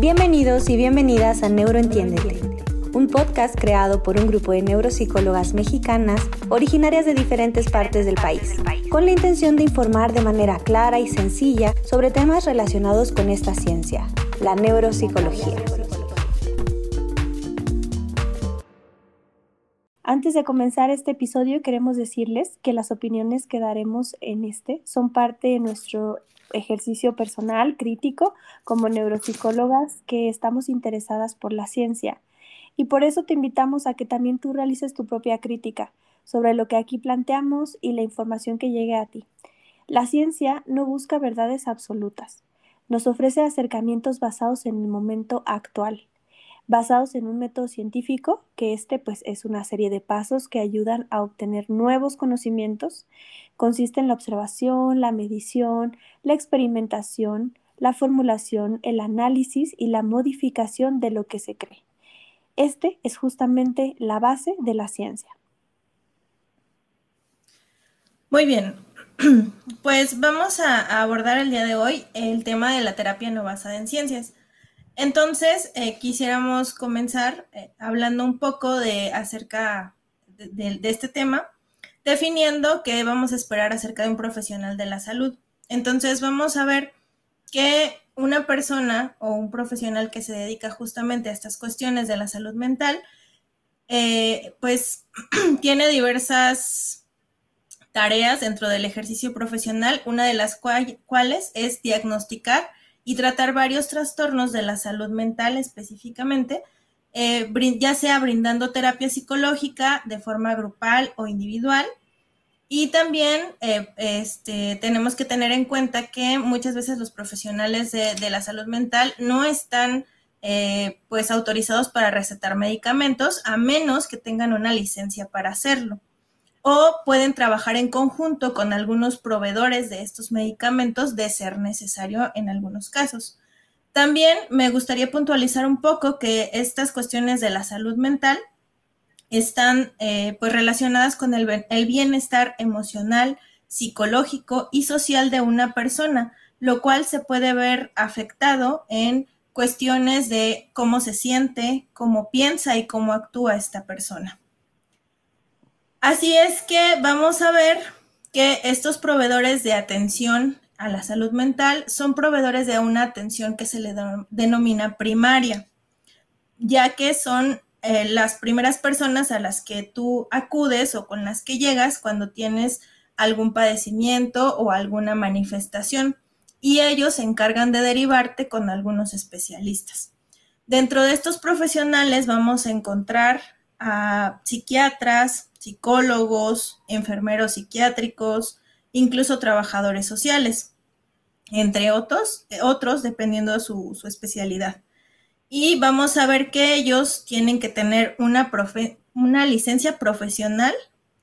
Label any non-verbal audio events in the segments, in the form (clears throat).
Bienvenidos y bienvenidas a Neuroentiéndete, un podcast creado por un grupo de neuropsicólogas mexicanas originarias de diferentes partes del país, con la intención de informar de manera clara y sencilla sobre temas relacionados con esta ciencia, la neuropsicología. Antes de comenzar este episodio, queremos decirles que las opiniones que daremos en este son parte de nuestro ejercicio personal crítico como neuropsicólogas que estamos interesadas por la ciencia. Y por eso te invitamos a que también tú realices tu propia crítica sobre lo que aquí planteamos y la información que llegue a ti. La ciencia no busca verdades absolutas, nos ofrece acercamientos basados en el momento actual basados en un método científico, que este pues es una serie de pasos que ayudan a obtener nuevos conocimientos. Consiste en la observación, la medición, la experimentación, la formulación, el análisis y la modificación de lo que se cree. Este es justamente la base de la ciencia. Muy bien, (clears throat) pues vamos a abordar el día de hoy el tema de la terapia no basada en ciencias. Entonces, eh, quisiéramos comenzar eh, hablando un poco de acerca de, este tema, definiendo qué vamos a esperar acerca de un profesional de la salud. Entonces, vamos a ver que una persona o un profesional que se dedica justamente a estas cuestiones de la salud mental, eh, pues (clears throat) tiene diversas tareas dentro del ejercicio profesional, una de las cuales es diagnosticar y tratar varios trastornos de la salud mental específicamente, eh, ya sea brindando terapia psicológica de forma grupal o individual. Y también eh, este, tenemos que tener en cuenta que muchas veces los profesionales de, la salud mental no están eh, pues autorizados para recetar medicamentos a menos que tengan una licencia para hacerlo o pueden trabajar en conjunto con algunos proveedores de estos medicamentos de ser necesario en algunos casos. También me gustaría puntualizar un poco que estas cuestiones de la salud mental están eh, pues relacionadas con el, el bienestar emocional, psicológico y social de una persona, lo cual se puede ver afectado en cuestiones de cómo se siente, cómo piensa y cómo actúa esta persona. Así es que vamos a ver que estos proveedores de atención a la salud mental son proveedores de una atención que se le denomina primaria, ya que son eh, las primeras personas a las que tú acudes o con las que llegas cuando tienes algún padecimiento o alguna manifestación y ellos se encargan de derivarte con algunos especialistas. Dentro de estos profesionales vamos a encontrar a psiquiatras, psicólogos, enfermeros psiquiátricos, incluso trabajadores sociales, entre otros, otros dependiendo de su, especialidad. Y vamos a ver que ellos tienen que tener una, una licencia profesional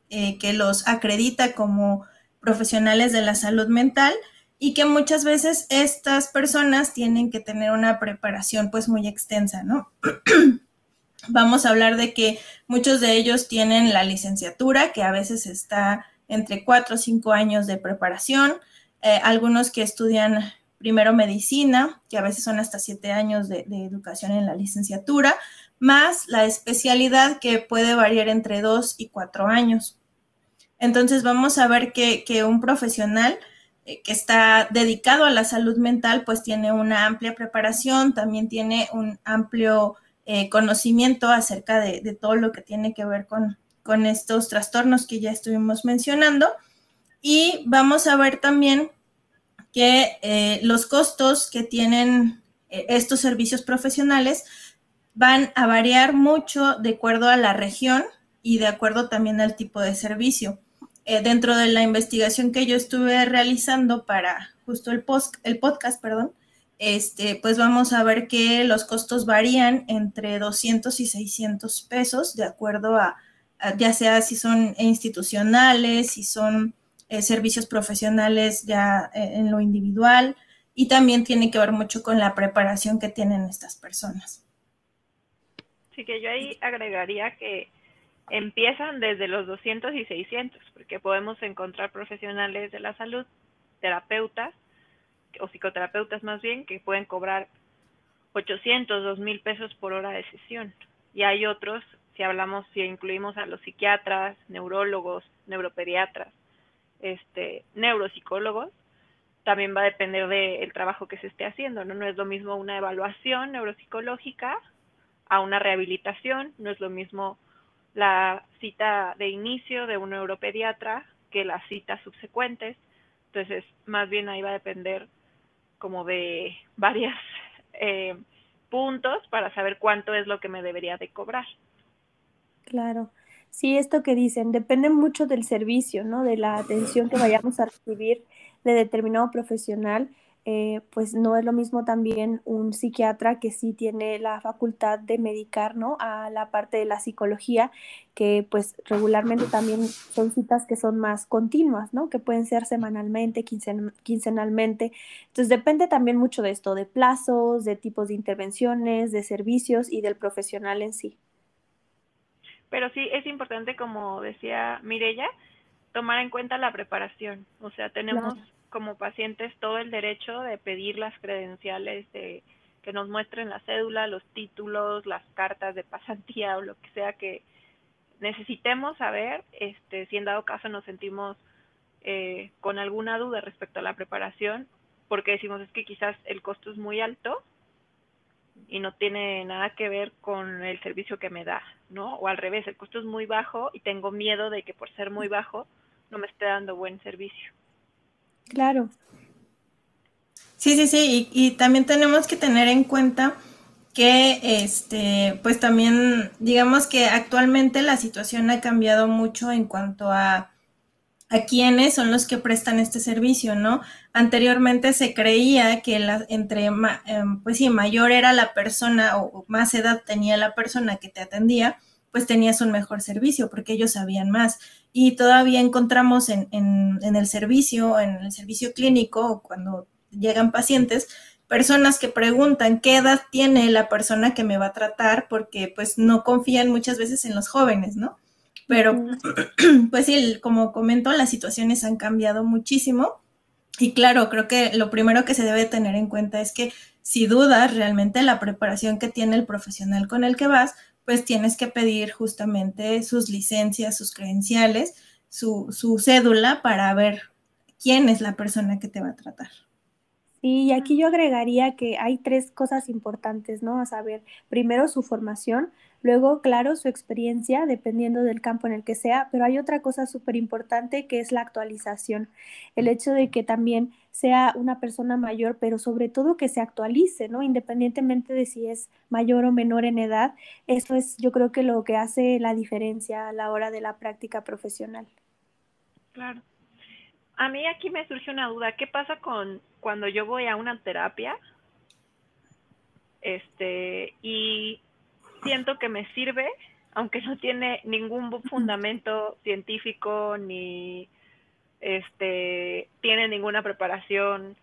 eh, que los acredita como profesionales de la salud mental y que muchas veces estas personas tienen que tener una preparación pues muy extensa, ¿no? (clears throat) Vamos a hablar de que muchos de ellos tienen la licenciatura, que a veces está entre cuatro o cinco años de preparación, eh, algunos que estudian primero medicina, que a veces son hasta siete años de, educación en la licenciatura, más la especialidad que puede variar entre dos y cuatro años. Entonces vamos a ver que, un profesional eh, que está dedicado a la salud mental, pues tiene una amplia preparación, también tiene un amplio eh, conocimiento acerca de, todo lo que tiene que ver con, estos trastornos que ya estuvimos mencionando. Y vamos a ver también que eh, los costos que tienen eh, estos servicios profesionales van a variar mucho de acuerdo a la región y de acuerdo también al tipo de servicio. dentro de la investigación que yo estuve realizando para justo el, post, el podcast, perdón, este, pues vamos a ver que los costos varían entre 200 y 600 pesos, de acuerdo a, ya sea si son institucionales, si son eh, servicios profesionales ya eh, en lo individual, y también tiene que ver mucho con la preparación que tienen estas personas. Sí, que yo ahí agregaría que empiezan desde los 200 y 600, porque podemos encontrar profesionales de la salud, terapeutas, o psicoterapeutas más bien, que pueden cobrar 800, 2000 pesos por hora de sesión. Y hay otros, si hablamos, si incluimos a los psiquiatras, neurólogos, neuropediatras, este, neuropsicólogos, también va a depender del trabajo que se esté haciendo, ¿no? No es lo mismo una evaluación neuropsicológica a una rehabilitación, no es lo mismo la cita de inicio de un neuropediatra que las citas subsecuentes. Entonces, más bien ahí va a depender como de varios (laughs) eh, puntos para saber cuánto es lo que me debería de cobrar. Claro. Sí, esto que dicen, depende mucho del servicio, ¿no? De la atención que vayamos a recibir de determinado profesional eh, pues no es lo mismo también un psiquiatra que sí tiene la facultad de medicar, ¿no? A la parte de la psicología, que pues regularmente también son citas que son más continuas, ¿no? Que pueden ser semanalmente, quincenalmente. Entonces depende también mucho de esto, de plazos, de tipos de intervenciones, de servicios y del profesional en sí. Pero sí es importante, como decía Mirella, tomar en cuenta la preparación. O sea, tenemos como pacientes todo el derecho de pedir las credenciales de que nos muestren la cédula, los títulos, las cartas de pasantía o lo que sea que necesitemos saber, este, si en dado caso nos sentimos eh, con alguna duda respecto a la preparación, porque decimos es que quizás el costo es muy alto y no tiene nada que ver con el servicio que me da, ¿no? O al revés, el costo es muy bajo y tengo miedo de que por ser muy bajo no me esté dando buen servicio. Claro. Sí, sí, sí, y, también tenemos que tener en cuenta que, este, pues también, digamos que actualmente la situación ha cambiado mucho en cuanto a, a quiénes son los que prestan este servicio, ¿no? Anteriormente se creía que la, entre, em, pues sí, mayor era la persona o más edad tenía la persona que te atendía, pues tenías un mejor servicio porque ellos sabían más. Y todavía encontramos en, el servicio, en el servicio clínico, cuando llegan pacientes, personas que preguntan qué edad tiene la persona que me va a tratar porque pues no confían muchas veces en los jóvenes, ¿no? Pero (clears throat) pues sí, como comento, las situaciones han cambiado muchísimo y claro, creo que lo primero que se debe tener en cuenta es que si dudas realmente la preparación que tiene el profesional con el que vas, pues tienes que pedir justamente sus licencias, sus credenciales, su, su cédula para ver quién es la persona que te va a tratar. Sí, y aquí yo agregaría que hay tres cosas importantes, ¿no? A saber, primero su formación, Luego, claro, su experiencia, dependiendo del campo en el que sea, pero hay otra cosa súper importante que es la actualización. El hecho de que también sea una persona mayor, pero sobre todo que se actualice, ¿no? Independientemente de si es mayor o menor en edad, eso es yo creo que lo que hace la diferencia a la hora de la práctica profesional. Claro. A mí aquí me surge una duda, ¿qué pasa con cuando yo voy a una terapia? Este, y siento que me sirve, aunque no tiene ningún fundamento científico ni este tiene ninguna preparación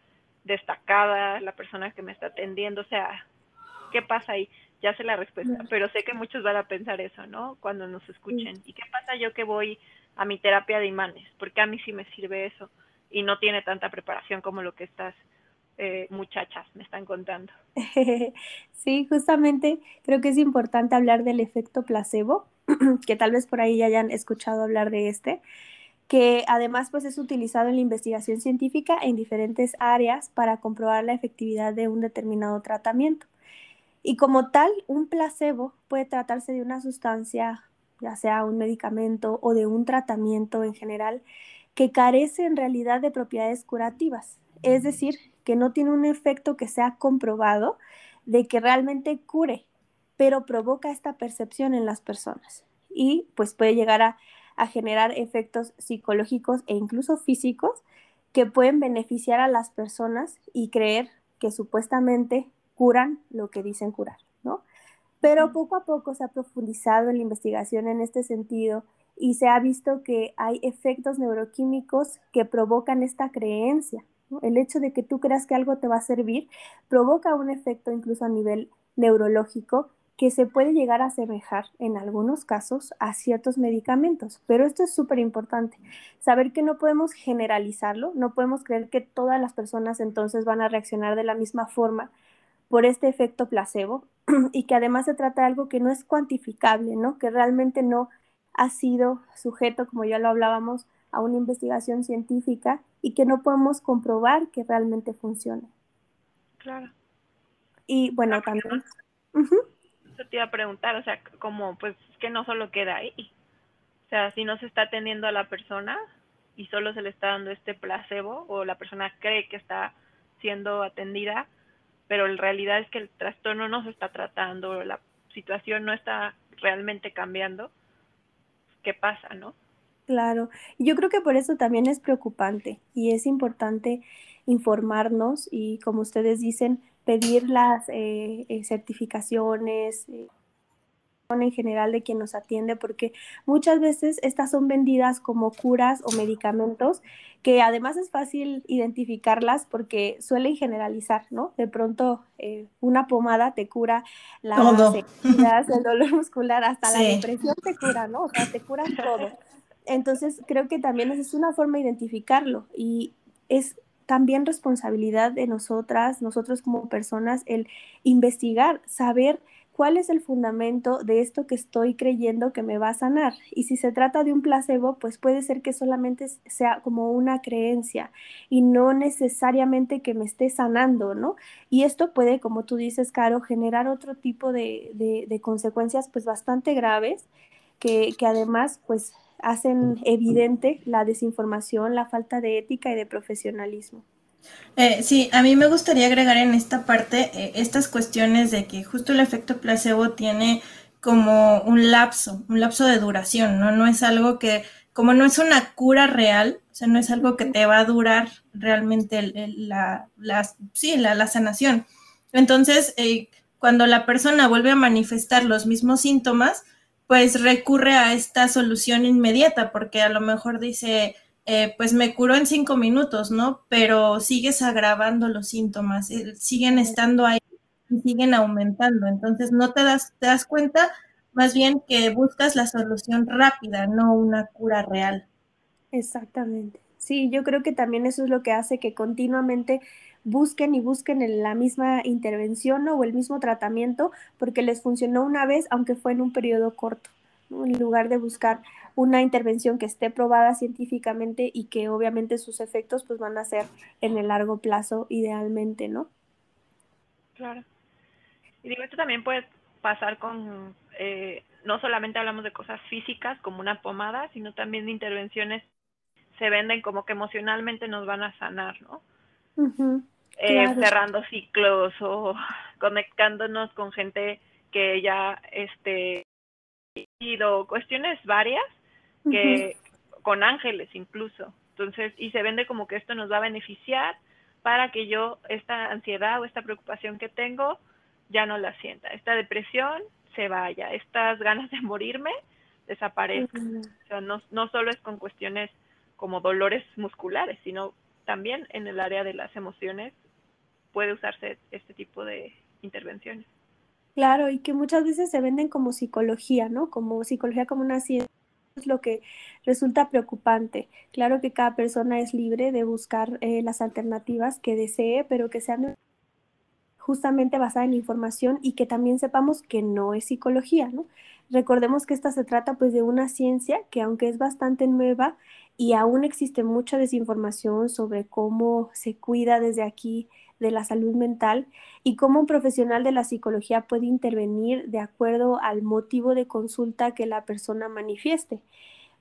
destacada la persona que me está atendiendo, o sea, ¿qué pasa ahí? Ya sé la respuesta, pero sé que muchos van a pensar eso, ¿no? Cuando nos escuchen. ¿Y qué pasa yo que voy a mi terapia de imanes? Porque a mí sí me sirve eso y no tiene tanta preparación como lo que estás eh, muchachas me están contando. (laughs) sí, justamente creo que es importante hablar del efecto placebo, (clears throat) que tal vez por ahí ya hayan escuchado hablar de este, que además pues es utilizado en la investigación científica en diferentes áreas para comprobar la efectividad de un determinado tratamiento. Y como tal, un placebo puede tratarse de una sustancia, ya sea un medicamento o de un tratamiento en general, que carece en realidad de propiedades curativas, es decir, que no tiene un efecto que sea comprobado de que realmente cure, pero provoca esta percepción en las personas y pues puede llegar a, generar efectos psicológicos e incluso físicos que pueden beneficiar a las personas y creer que supuestamente curan lo que dicen curar, ¿no? Pero poco a poco se ha profundizado en la investigación en este sentido y se ha visto que hay efectos neuroquímicos que provocan esta creencia. El hecho de que tú creas que algo te va a servir provoca un efecto incluso a nivel neurológico que se puede llegar a asemejar en algunos casos a ciertos medicamentos. Pero esto es súper importante, saber que no podemos generalizarlo, no podemos creer que todas las personas entonces van a reaccionar de la misma forma, por este efecto placebo (clears throat) y que además se trata de algo que no es cuantificable, ¿no? Que realmente no ha sido sujeto, como ya lo hablábamos, a una investigación científica y que no podemos comprobar que realmente funcione. Claro. Y bueno, también... Eso te iba a preguntar, o sea, como pues que no solo queda ahí. O sea, si no se está atendiendo a la persona y solo se le está dando este placebo o la persona cree que está siendo atendida, pero en realidad es que el trastorno no se está tratando, la situación no está realmente cambiando, ¿qué pasa, no? Claro, yo creo que por eso también es preocupante y es importante informarnos y, como ustedes dicen, pedir las eh, eh, certificaciones, eh, en general de quien nos atiende, porque muchas veces estas son vendidas como curas o medicamentos, que además es fácil identificarlas porque suelen generalizar, ¿no? De pronto eh, una pomada te cura la el dolor (laughs) muscular, hasta la depresión te cura, ¿no? O sea, te cura todo. Entonces, creo que también es una forma de identificarlo y es también responsabilidad de nosotras, nosotros como personas, el investigar, saber cuál es el fundamento de esto que estoy creyendo que me va a sanar. Y si se trata de un placebo, pues puede ser que solamente sea como una creencia y no necesariamente que me esté sanando, ¿no? Y esto puede, como tú dices, Caro, generar otro tipo de, de, consecuencias pues bastante graves que, que además pues hacen evidente la desinformación, la falta de ética y de profesionalismo. Eh, sí, a mí me gustaría agregar en esta parte eh, estas cuestiones de que justo el efecto placebo tiene como un lapso, un lapso de duración, ¿no? No es algo que, como no es una cura real, o sea, no es algo que te va a durar realmente la, sí, la, sanación. Entonces, eh, cuando la persona vuelve a manifestar los mismos síntomas, pues recurre a esta solución inmediata, porque a lo mejor dice, eh, pues me curó en cinco minutos, ¿no? Pero sigues agravando los síntomas, eh, siguen estando ahí, siguen aumentando. Entonces no te das, te das cuenta más bien que buscas la solución rápida, no una cura real. Exactamente. Sí, yo creo que también eso es lo que hace que continuamente busquen y busquen la misma intervención o el mismo tratamiento porque les funcionó una vez, aunque fue en un periodo corto, en lugar de buscar una intervención que esté probada científicamente y que obviamente sus efectos pues van a ser en el largo plazo idealmente, ¿no? Claro. Y digo, esto también puede pasar con, eh, no solamente hablamos de cosas físicas como una pomada, sino también de intervenciones se venden como que emocionalmente nos van a sanar, ¿no? Eh, cerrando ciclos o (laughs) conectándonos con gente que ya, este, sido cuestiones varias que con ángeles incluso. Entonces, y se vende como que esto nos va a beneficiar para que yo esta ansiedad o esta preocupación que tengo ya no la sienta. Esta depresión se vaya, estas ganas de morirme desaparezcan. O sea, no, no solo es con cuestiones como dolores musculares, sino también en el área de las emociones puede usarse este tipo de intervenciones. Claro, y que muchas veces se venden como psicología, ¿no? Como psicología como una ciencia es lo que resulta preocupante. Claro que cada persona es libre de buscar eh, las alternativas que desee, pero que sean justamente basadas en información y que también sepamos que no es psicología, ¿no? Recordemos que esta se trata pues de una ciencia que aunque es bastante nueva y aún existe mucha desinformación sobre cómo se cuida desde aquí de la salud mental y cómo un profesional de la psicología puede intervenir de acuerdo al motivo de consulta que la persona manifieste.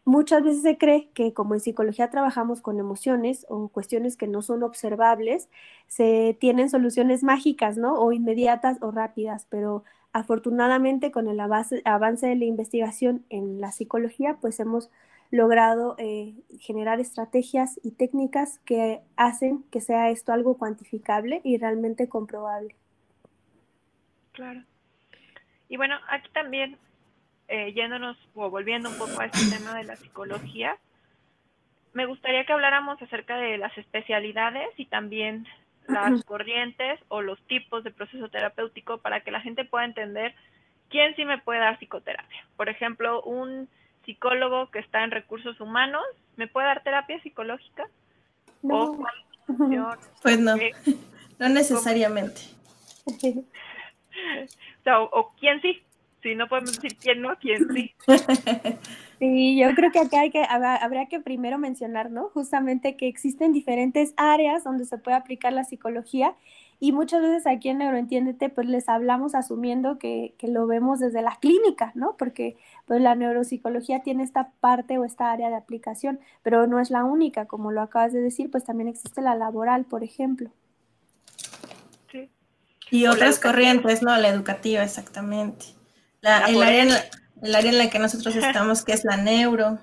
Muchas veces se cree que como en psicología trabajamos con emociones o cuestiones que no son observables, se tienen soluciones mágicas, ¿no? O inmediatas o rápidas, pero afortunadamente con el avance, avance de la investigación en la psicología, pues hemos logrado eh, generar estrategias y técnicas que hacen que sea esto algo cuantificable y realmente comprobable. Claro. Y bueno, aquí también, eh, yéndonos o volviendo un poco a este tema de la psicología, me gustaría que habláramos acerca de las especialidades y también las corrientes o los tipos de proceso terapéutico para que la gente pueda entender quién sí me puede dar psicoterapia. Por ejemplo, un psicólogo que está en recursos humanos, ¿me puede dar terapia psicológica? No. pues no, no necesariamente. (laughs) o, quién sí. Si no podemos decir quién no, quién sí. (laughs) Sí, yo creo que acá hay que, habría que primero mencionar, ¿no? Justamente que existen diferentes áreas donde se puede aplicar la psicología y muchas veces aquí en Neuroentiéndete, pues les hablamos asumiendo que, que, lo vemos desde la clínica, ¿no? Porque pues la neuropsicología tiene esta parte o esta área de aplicación, pero no es la única, como lo acabas de decir, pues también existe la laboral, por ejemplo. Sí. Y otras corrientes, ¿no? La educativa, exactamente. La, el, área en la, (laughs) el, área en la, que nosotros estamos, que es la neuro.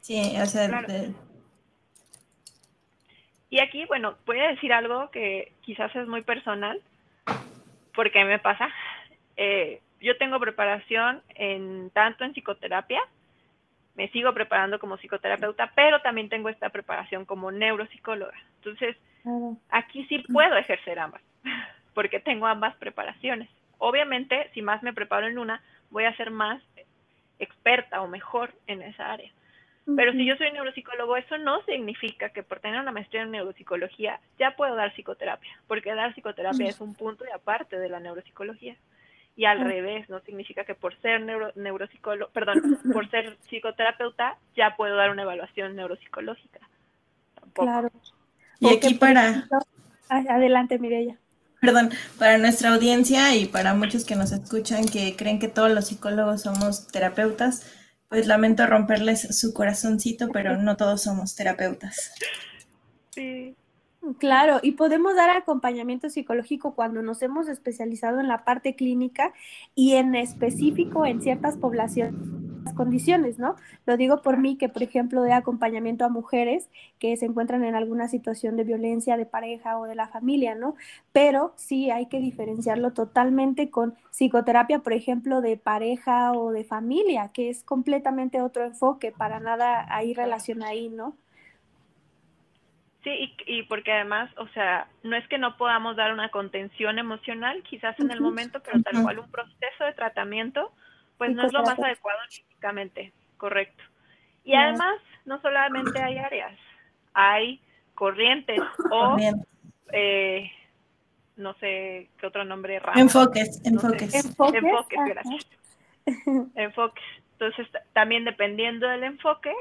Sí, o sea, de, y aquí, bueno, voy a decir algo que quizás es muy personal, porque me pasa. Eh, yo tengo preparación en tanto en psicoterapia, me sigo preparando como psicoterapeuta, pero también tengo esta preparación como neuropsicóloga. Entonces, aquí sí puedo ejercer ambas, (laughs) porque tengo ambas preparaciones. Obviamente, si más me preparo en una, voy a ser más experta o mejor en esa área. Pero si yo soy neuropsicólogo, eso no significa que por tener una maestría en neuropsicología ya puedo dar psicoterapia, porque dar psicoterapia es un punto y aparte de la neuropsicología. Y al revés, no significa que por ser neuro, neuropsicólogo, perdón, por ser psicoterapeuta ya puedo dar una evaluación neuropsicológica. Claro. Y aquí para... adelante, Mireya. Perdón, para nuestra audiencia y para muchos que nos escuchan que creen que todos los psicólogos somos terapeutas, pues lamento romperles su corazoncito, pero no todos somos terapeutas. Sí. Claro, y podemos dar acompañamiento psicológico cuando nos hemos especializado en la parte clínica y en específico en ciertas poblaciones condiciones, ¿no? Lo digo por mí que, por ejemplo, de acompañamiento a mujeres que se encuentran en alguna situación de violencia de pareja o de la familia, ¿no? Pero sí hay que diferenciarlo totalmente con psicoterapia, por ejemplo, de pareja o de familia, que es completamente otro enfoque, para nada hay relación ahí, ¿no? Sí, y, y, porque además, o sea, no es que no podamos dar una contención emocional, quizás en el momento, pero tal cual un proceso de tratamiento, pues no es lo más adecuado físicamente, correcto. Y además, no solamente hay áreas, hay corrientes o, eh, no sé qué otro nombre raro. Enfoques, enfoques. enfoques. Enfoques, gracias. (laughs) enfoques. Entonces, también dependiendo del enfoque,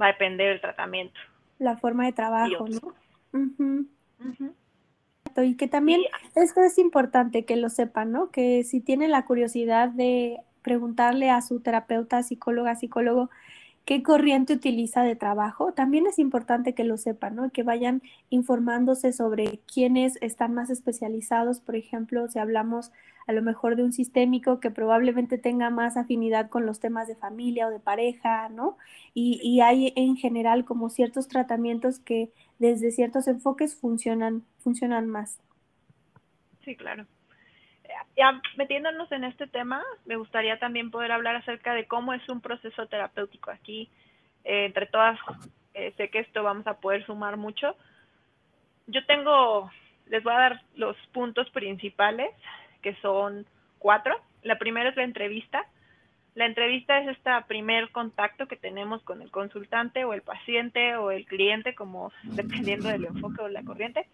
va a depender el tratamiento. La forma de trabajo, ¿no? Y que también esto es importante que lo sepan, ¿no? Que si tienen la curiosidad de preguntarle a su terapeuta, psicóloga, psicólogo, qué corriente utiliza de trabajo, también es importante que lo sepan, ¿no? Que vayan informándose sobre quiénes están más especializados, por ejemplo, si hablamos a lo mejor de un sistémico que probablemente tenga más afinidad con los temas de familia o de pareja, ¿no? Y, hay en general como ciertos tratamientos que desde ciertos enfoques funcionan, funcionan más. Sí, claro. Ya metiéndonos en este tema, me gustaría también poder hablar acerca de cómo es un proceso terapéutico aquí. Eh, entre todas, eh, sé que esto vamos a poder sumar mucho. Yo tengo, les voy a dar los puntos principales que son cuatro. La primera es la entrevista. La entrevista es este primer contacto que tenemos con el consultante o el paciente o el cliente, como dependiendo del enfoque o la corriente.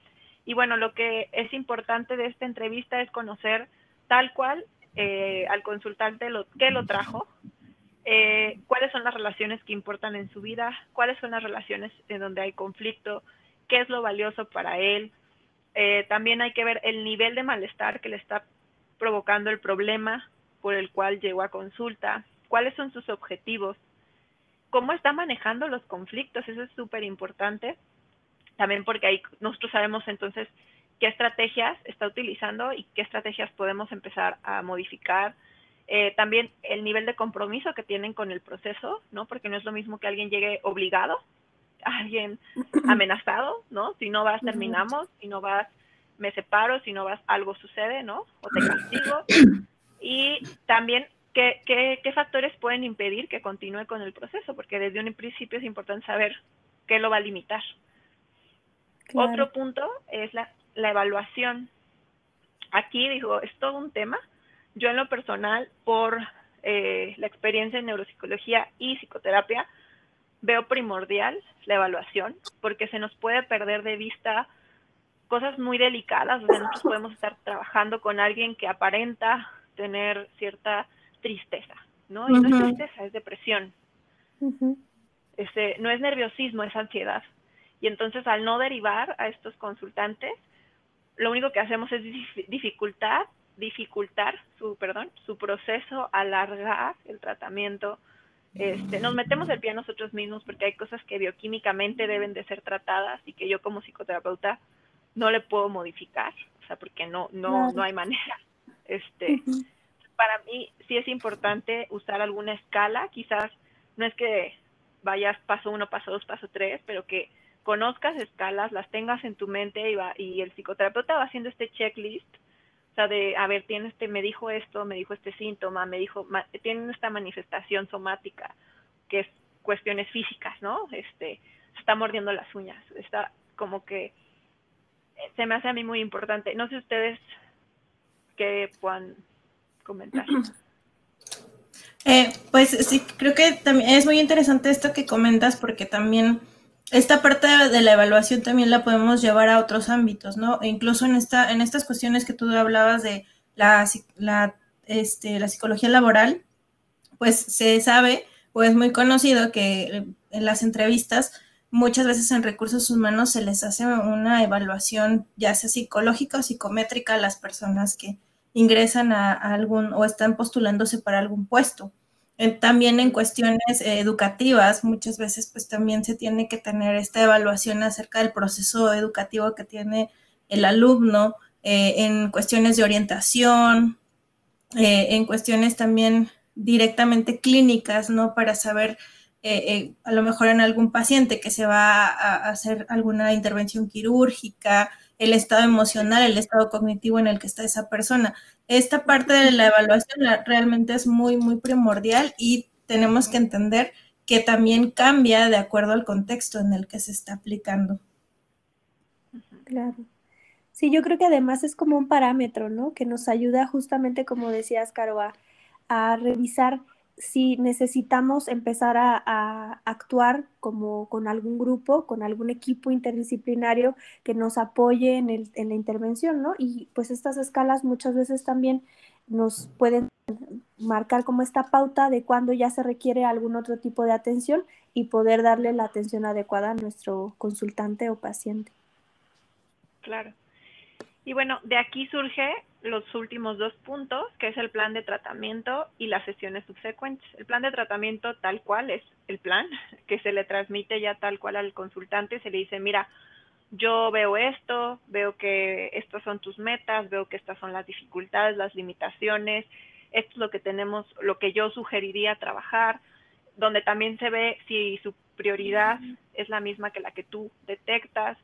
Y bueno, lo que es importante de esta entrevista es conocer tal cual eh, al consultante lo, que lo trajo, eh, cuáles son las relaciones que importan en su vida, cuáles son las relaciones en donde hay conflicto, qué es lo valioso para él. Eh, también hay que ver el nivel de malestar que le está provocando el problema por el cual llegó a consulta, cuáles son sus objetivos, cómo está manejando los conflictos, eso es súper importante, también porque ahí nosotros sabemos entonces qué estrategias está utilizando y qué estrategias podemos empezar a modificar. Eh, también el nivel de compromiso que tienen con el proceso, ¿no? Porque no es lo mismo que alguien llegue obligado, alguien (clears throat) amenazado, ¿no? Si no vas, terminamos, si no vas, me separo, si no vas, algo sucede, ¿no? O te castigo. (clears throat) Y también, ¿qué, qué, factores pueden impedir que continúe con el proceso? Porque desde un principio es importante saber qué lo va a limitar. Otro punto es la, la evaluación. Aquí digo, es todo un tema. Yo en lo personal, por eh, la experiencia en neuropsicología y psicoterapia, veo primordial la evaluación porque se nos puede perder de vista cosas muy delicadas, o sea, nosotros (laughs) podemos estar trabajando con alguien que aparenta tener cierta tristeza, ¿no? Y no es tristeza, es depresión. Este, no es nerviosismo, es ansiedad. Y entonces al no derivar a estos consultantes, lo único que hacemos es dificultar, dificultar su, perdón, su proceso, alargar el tratamiento. Este, nos metemos el pie a nosotros mismos porque hay cosas que bioquímicamente deben de ser tratadas y que yo como psicoterapeuta no le puedo modificar, o sea, porque no, no, no hay manera. Este, para mí sí es importante usar alguna escala, quizás no es que vayas paso uno, paso dos, paso tres, pero que conozcas escalas, las tengas en tu mente y, va, y el psicoterapeuta va haciendo este checklist, o sea, de, a ver, este, me dijo esto, me dijo este síntoma, me dijo, tiene esta manifestación somática, que es cuestiones físicas, ¿no? Este, está mordiendo las uñas, está como que eh, se me hace a mí muy importante. No sé ustedes qué puedan comentar. (clears throat) Eh, pues sí, creo que también es muy interesante esto que comentas porque también esta parte de la evaluación también la podemos llevar a otros ámbitos, ¿no? E incluso en esta, en estas cuestiones que tú hablabas de la, la, este, la psicología laboral, pues se sabe o es muy conocido que en las entrevistas muchas veces en recursos humanos se les hace una evaluación ya sea psicológica o psicométrica a las personas que ingresan a, algún o están postulándose para algún puesto. También en cuestiones educativas, muchas veces pues también se tiene que tener esta evaluación acerca del proceso educativo que tiene el alumno, eh, en cuestiones de orientación, eh, en cuestiones también directamente clínicas, ¿no? Para saber eh, a lo mejor en algún paciente que se va a hacer alguna intervención quirúrgica, el estado emocional, el estado cognitivo en el que está esa persona. Esta parte de la evaluación realmente es muy, muy primordial y tenemos que entender que también cambia de acuerdo al contexto en el que se está aplicando. Claro. Sí, yo creo que además es como un parámetro, ¿no? Que nos ayuda justamente, como decías, Caro, a revisar si necesitamos empezar a, actuar como con algún grupo, con algún equipo interdisciplinario que nos apoye en, el, en la intervención, ¿no? Y pues estas escalas muchas veces también nos pueden marcar como esta pauta de cuando ya se requiere algún otro tipo de atención y poder darle la atención adecuada a nuestro consultante o paciente. Claro. Y bueno, de aquí surge los últimos dos puntos, que es el plan de tratamiento y las sesiones subsecuentes. El plan de tratamiento tal cual es el plan, (laughs) que se le transmite ya tal cual al consultante, se le dice, mira, yo veo esto, veo que estas son tus metas, veo que estas son las dificultades, las limitaciones, esto es lo que tenemos, lo que yo sugeriría trabajar, donde también se ve si su prioridad es la misma que la que tú detectas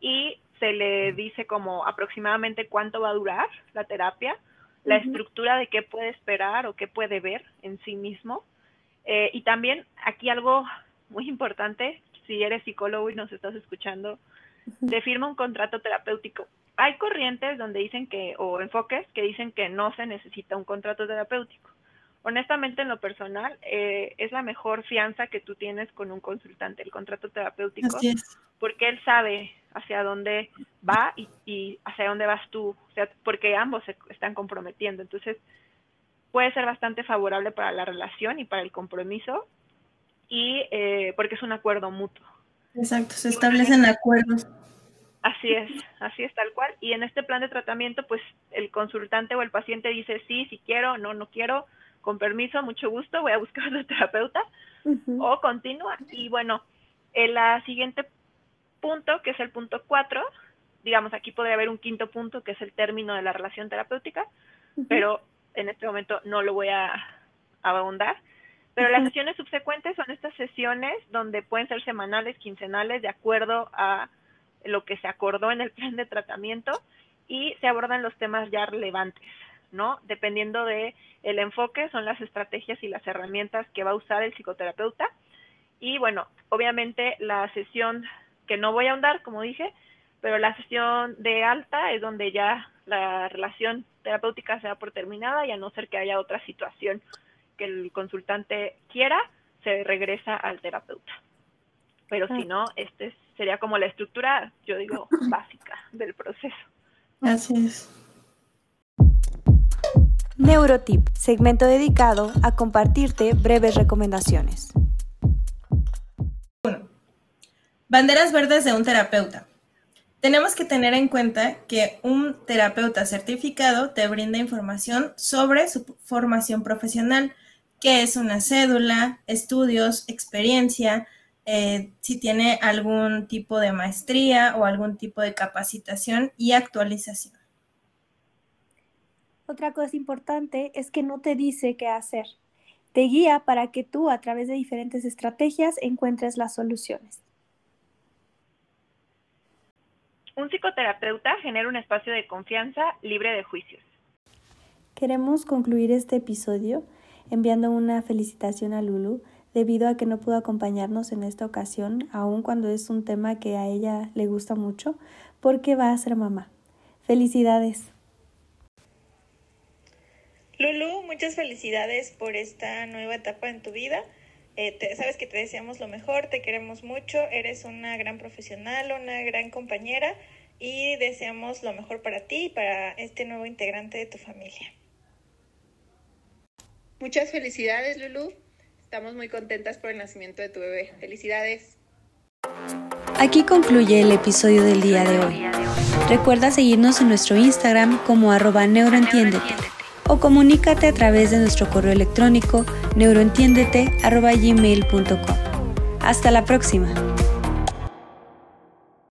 y se le dice como aproximadamente cuánto va a durar la terapia, la estructura de qué puede esperar o qué puede ver en sí mismo. Eh, y también aquí algo muy importante, si eres psicólogo y nos estás escuchando, te firma un contrato terapéutico. Hay corrientes donde dicen que, o enfoques que dicen que no se necesita un contrato terapéutico. Honestamente, en lo personal, eh, es la mejor fianza que tú tienes con un consultante, el contrato terapéutico, porque él sabe hacia dónde va y, hacia dónde vas tú, o sea, porque ambos se están comprometiendo. Entonces, puede ser bastante favorable para la relación y para el compromiso, y eh, porque es un acuerdo mutuo. Exacto, se establecen acuerdos. Así es, así es tal cual. Y en este plan de tratamiento, pues el consultante o el paciente dice sí, si quiero, no, no quiero, con permiso, mucho gusto, voy a buscar (laughs) otro terapeuta, o continúa. Y bueno, el la siguiente punto, que es el punto 4, digamos, aquí podría haber un quinto punto, que es el término de la relación terapéutica, pero en este momento no lo voy a, abundar. Pero las sesiones subsecuentes son estas sesiones donde pueden ser semanales, quincenales, de acuerdo a lo que se acordó en el plan de tratamiento y se abordan los temas ya relevantes, ¿no? Dependiendo de el enfoque, son las estrategias y las herramientas que va a usar el psicoterapeuta. Y bueno, obviamente la sesión que no voy a ahondar, como dije, pero la sesión de alta es donde ya la relación terapéutica se da por terminada y a no ser que haya otra situación que el consultante quiera, se regresa al terapeuta. Pero si no, este es sería como la estructura, yo digo, (clears throat) básica del proceso. Así es. Neurotip, segmento dedicado a compartirte breves recomendaciones. Banderas verdes de un terapeuta. Tenemos que tener en cuenta que un terapeuta certificado te brinda información sobre su formación profesional, que es una cédula, estudios, experiencia, eh, si tiene algún tipo de maestría o algún tipo de capacitación y actualización. Otra cosa importante es que no te dice qué hacer. Te guía para que tú a través de diferentes estrategias encuentres las soluciones. Un psicoterapeuta genera un espacio de confianza libre de juicios. Queremos concluir este episodio enviando una felicitación a Lulu debido a que no pudo acompañarnos en esta ocasión, aun cuando es un tema que a ella le gusta mucho, porque va a ser mamá. Felicidades. Lulu, muchas felicidades por esta nueva etapa en tu vida. Eh, sabes que te deseamos lo mejor, te queremos mucho, eres una gran profesional, una gran compañera y deseamos lo mejor para ti y para este nuevo integrante de tu familia. Muchas felicidades, Lulu. Estamos muy contentas por el nacimiento de tu bebé. Felicidades. Aquí concluye el episodio del día de hoy. Recuerda seguirnos en nuestro Instagram como arroba neuroentiéndete o comunícate a través de nuestro correo electrónico neuroentiéndete.gmail.com. Hasta la próxima.